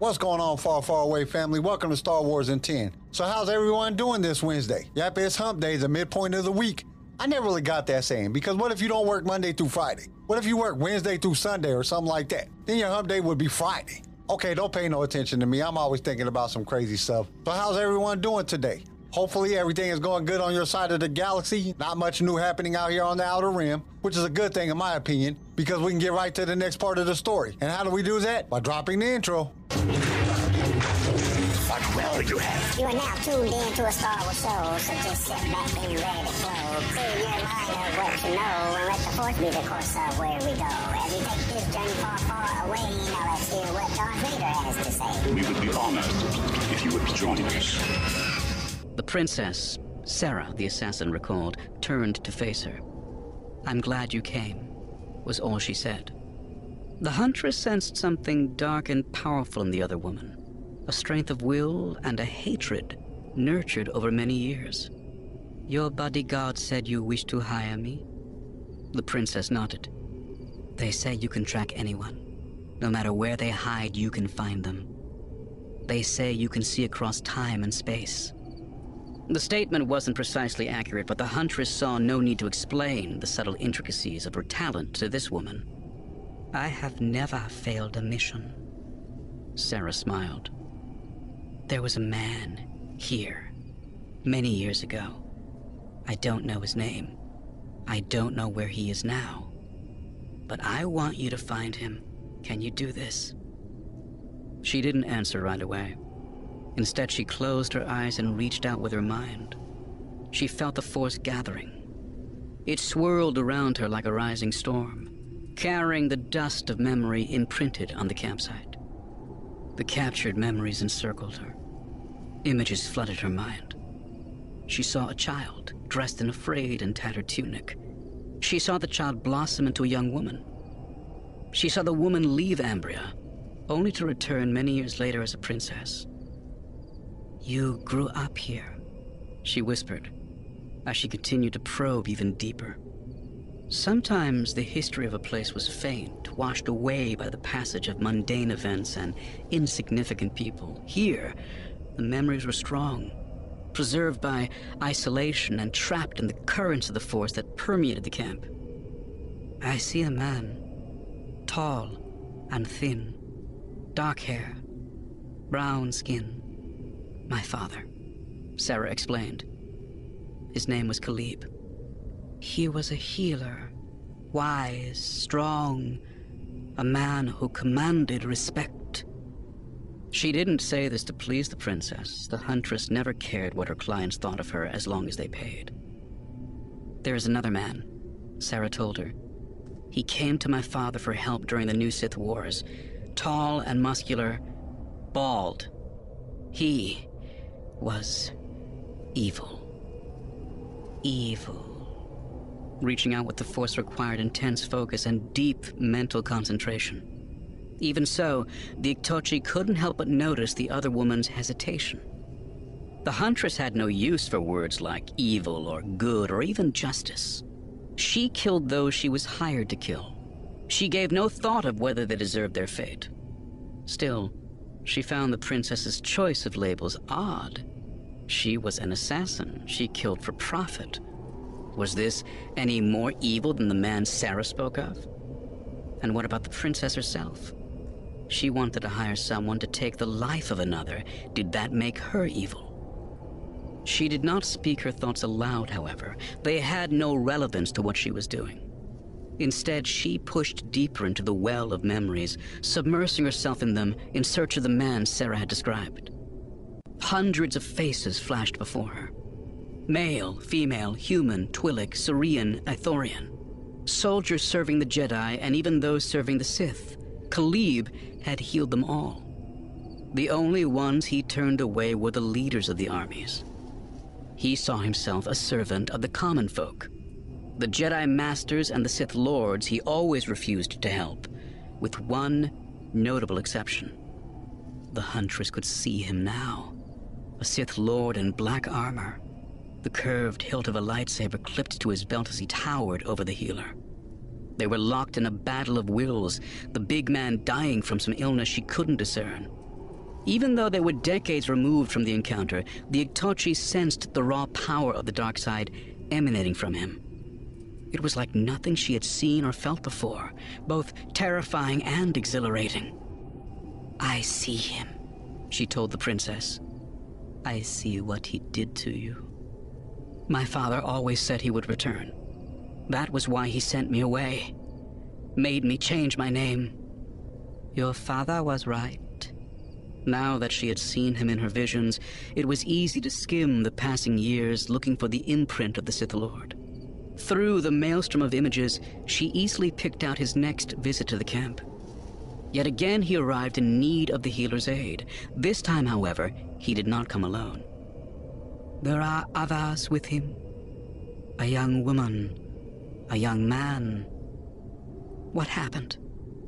What's going on, far, far away family? Welcome to Star Wars in 10. So, how's everyone doing this Wednesday? Yep, it's hump day, the midpoint of the week. I never really got that saying because what if you don't work Monday through Friday? What if you work Wednesday through Sunday or something like that? Then your hump day would be Friday. Okay, don't pay no attention to me. I'm always thinking about some crazy stuff. So, how's everyone doing today? Hopefully, everything is going good on your side of the galaxy. Not much new happening out here on the Outer Rim, which is a good thing in my opinion, because we can get right to the next part of the story. And how do we do that? By dropping the intro. What will you have? You are now tuned in to a Star Wars show, so just sit back and ready to flow. Clear your mind of what you know, and let the force be the course of where we go. As we take this journey far, far away, now let's hear what Darth Vader has to say. We would be honored if you would join us. The princess, Serra, the assassin recalled, turned to face her. I'm glad you came, was all she said. The huntress sensed something dark and powerful in the other woman a strength of will and a hatred nurtured over many years. Your bodyguard said you wish to hire me? The princess nodded. They say you can track anyone. No matter where they hide, you can find them. They say you can see across time and space. The statement wasn't precisely accurate, but the huntress saw no need to explain the subtle intricacies of her talent to this woman. I have never failed a mission. Serra smiled. There was a man here, many years ago. I don't know his name. I don't know where he is now. But I want you to find him. Can you do this? She didn't answer right away. Instead, she closed her eyes and reached out with her mind. She felt the force gathering. It swirled around her like a rising storm, carrying the dust of memory imprinted on the campsite. The captured memories encircled her. Images flooded her mind. She saw a child dressed in a frayed and tattered tunic. She saw the child blossom into a young woman. She saw the woman leave Ambria, only to return many years later as a princess. You grew up here, she whispered, as she continued to probe even deeper. Sometimes the history of a place was faint, washed away by the passage of mundane events and insignificant people. Here, the memories were strong, preserved by isolation and trapped in the currents of the force that permeated the camp. I see a man, tall and thin, dark hair, brown skin. My father, Serra explained. His name was Caleb. He was a healer, wise, strong, a man who commanded respect. She didn't say this to please the princess. The huntress never cared what her clients thought of her as long as they paid. There is another man, Serra told her. He came to my father for help during the New Sith Wars. Tall and muscular, bald. He was evil. Evil. Reaching out with the force required intense focus and deep mental concentration. Even so, the Iktotchi couldn't help but notice the other woman's hesitation. The huntress had no use for words like evil or good or even justice. She killed those she was hired to kill. She gave no thought of whether they deserved their fate. Still, she found the princess's choice of labels odd. She was an assassin. She killed for profit. Was this any more evil than the man Serra spoke of? And what about the princess herself? She wanted to hire someone to take the life of another. Did that make her evil? She did not speak her thoughts aloud, however. They had no relevance to what she was doing. Instead, she pushed deeper into the well of memories, submersing herself in them in search of the man Serra had described. Hundreds of faces flashed before her. Male, female, human, Twi'lek, Cerean, Ithorian. Soldiers serving the Jedi and even those serving the Sith. Caleb had healed them all. The only ones he turned away were the leaders of the armies. He saw himself a servant of the common folk. The Jedi Masters and the Sith Lords he always refused to help, with one notable exception. The Huntress could see him now. A Sith Lord in black armor, the curved hilt of a lightsaber clipped to his belt as he towered over the healer. They were locked in a battle of wills, the big man dying from some illness she couldn't discern. Even though they were decades removed from the encounter, the Iktotchi sensed the raw power of the dark side emanating from him. It was like nothing she had seen or felt before, both terrifying and exhilarating. I see him, she told the princess. I see what he did to you. My father always said he would return. That was why he sent me away. Made me change my name. Your father was right. Now that she had seen him in her visions, it was easy to skim the passing years looking for the imprint of the Sith Lord. Through the maelstrom of images, she easily picked out his next visit to the camp. Yet again he arrived in need of the healer's aid. This time, however, he did not come alone. There are others with him. A young woman, a young man. What happened?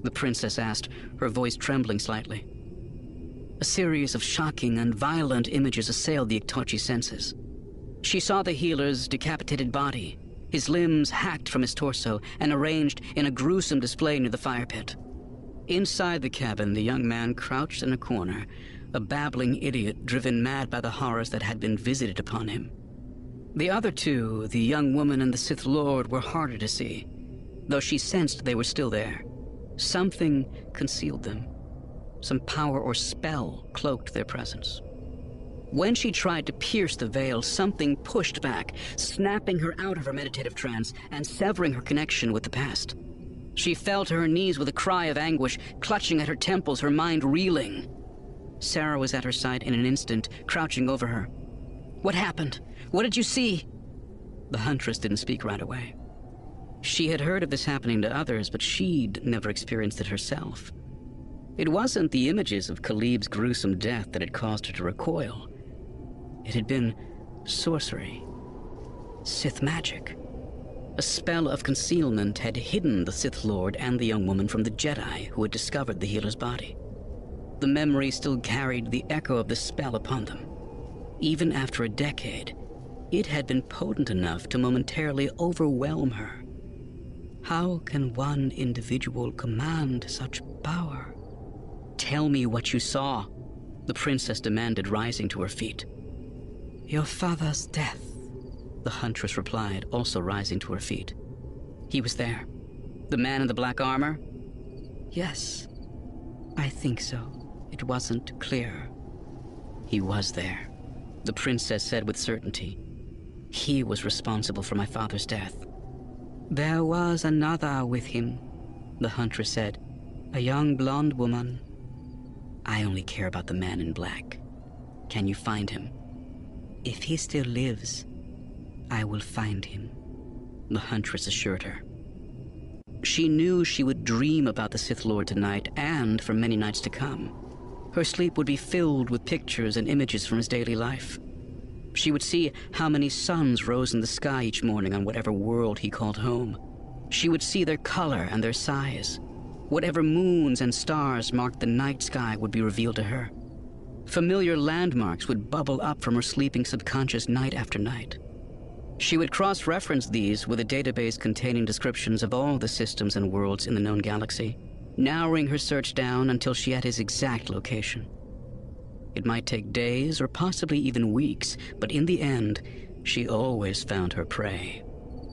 The princess asked, her voice trembling slightly. A series of shocking and violent images assailed the Iktotchi senses. She saw the healer's decapitated body, his limbs hacked from his torso and arranged in a gruesome display near the fire pit. Inside the cabin, the young man crouched in a corner, a babbling idiot driven mad by the horrors that had been visited upon him. The other two, the young woman and the Sith Lord, were harder to see, though she sensed they were still there. Something concealed them. Some power or spell cloaked their presence. When she tried to pierce the veil, something pushed back, snapping her out of her meditative trance and severing her connection with the past. She fell to her knees with a cry of anguish, clutching at her temples, her mind reeling. Serra was at her side in an instant, crouching over her. What happened? What did you see? The huntress didn't speak right away. She had heard of this happening to others, but she'd never experienced it herself. It wasn't the images of Caleb's gruesome death that had caused her to recoil. It had been sorcery, Sith magic. A spell of concealment had hidden the Sith Lord and the young woman from the Jedi who had discovered the healer's body. The memory still carried the echo of the spell upon them. Even after a decade, it had been potent enough to momentarily overwhelm her. How can one individual command such power? Tell me what you saw, the princess demanded, rising to her feet. Your father's death, the huntress replied, also rising to her feet. He was there. The man in the black armor? Yes, I think so. It wasn't clear. He was there, the princess said with certainty. He was responsible for my father's death. There was another with him, the huntress said. A young blonde woman I only care about the man in black. Can you find him? If he still lives, I will find him, the huntress assured her. She knew she would dream about the Sith Lord tonight and for many nights to come. Her sleep would be filled with pictures and images from his daily life. She would see how many suns rose in the sky each morning on whatever world he called home. She would see their color and their size, Whatever moons and stars marked the night sky would be revealed to her. Familiar landmarks would bubble up from her sleeping subconscious night after night. She would cross reference these with a database containing descriptions of all the systems and worlds in the known galaxy, narrowing her search down until she had his exact location. It might take days or possibly even weeks, but in the end, she always found her prey.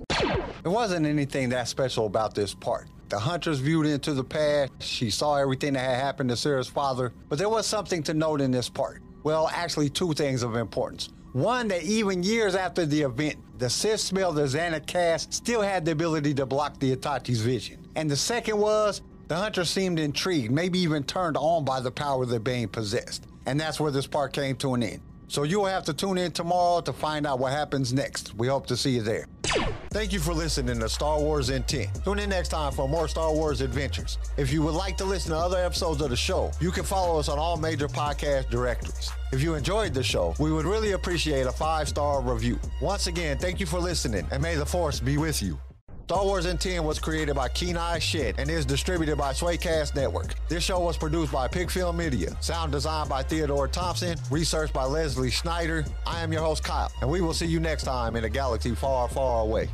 There wasn't anything that special about this part. The hunters viewed into the past. She saw everything that had happened to Serra's father. But there was something to note in this part. Well, actually, two things of importance. One, that even years after the event, the Sith smell the Zannah cast still had the ability to block the Iktotchi's vision. And the second was, the hunter seemed intrigued, maybe even turned on by the power that Bane possessed. And that's where this part came to an end. So you'll have to tune in tomorrow to find out what happens next. We hope to see you there. Thank you for listening to Star Wars in 10. Tune in next time for more Star Wars adventures. If you would like to listen to other episodes of the show, you can follow us on all major podcast directories. If you enjoyed the show, we would really appreciate a five star review. Once again, thank you for listening, and may the Force be with you. Star Wars in 10 was created by Kenai Shed and is distributed by Swaycast Network. This show was produced by Pigfilm Media, sound designed by Theodore Thompson, research by Leslie Schneider. I am your host, Kyle, and we will see you next time in a galaxy far, far away.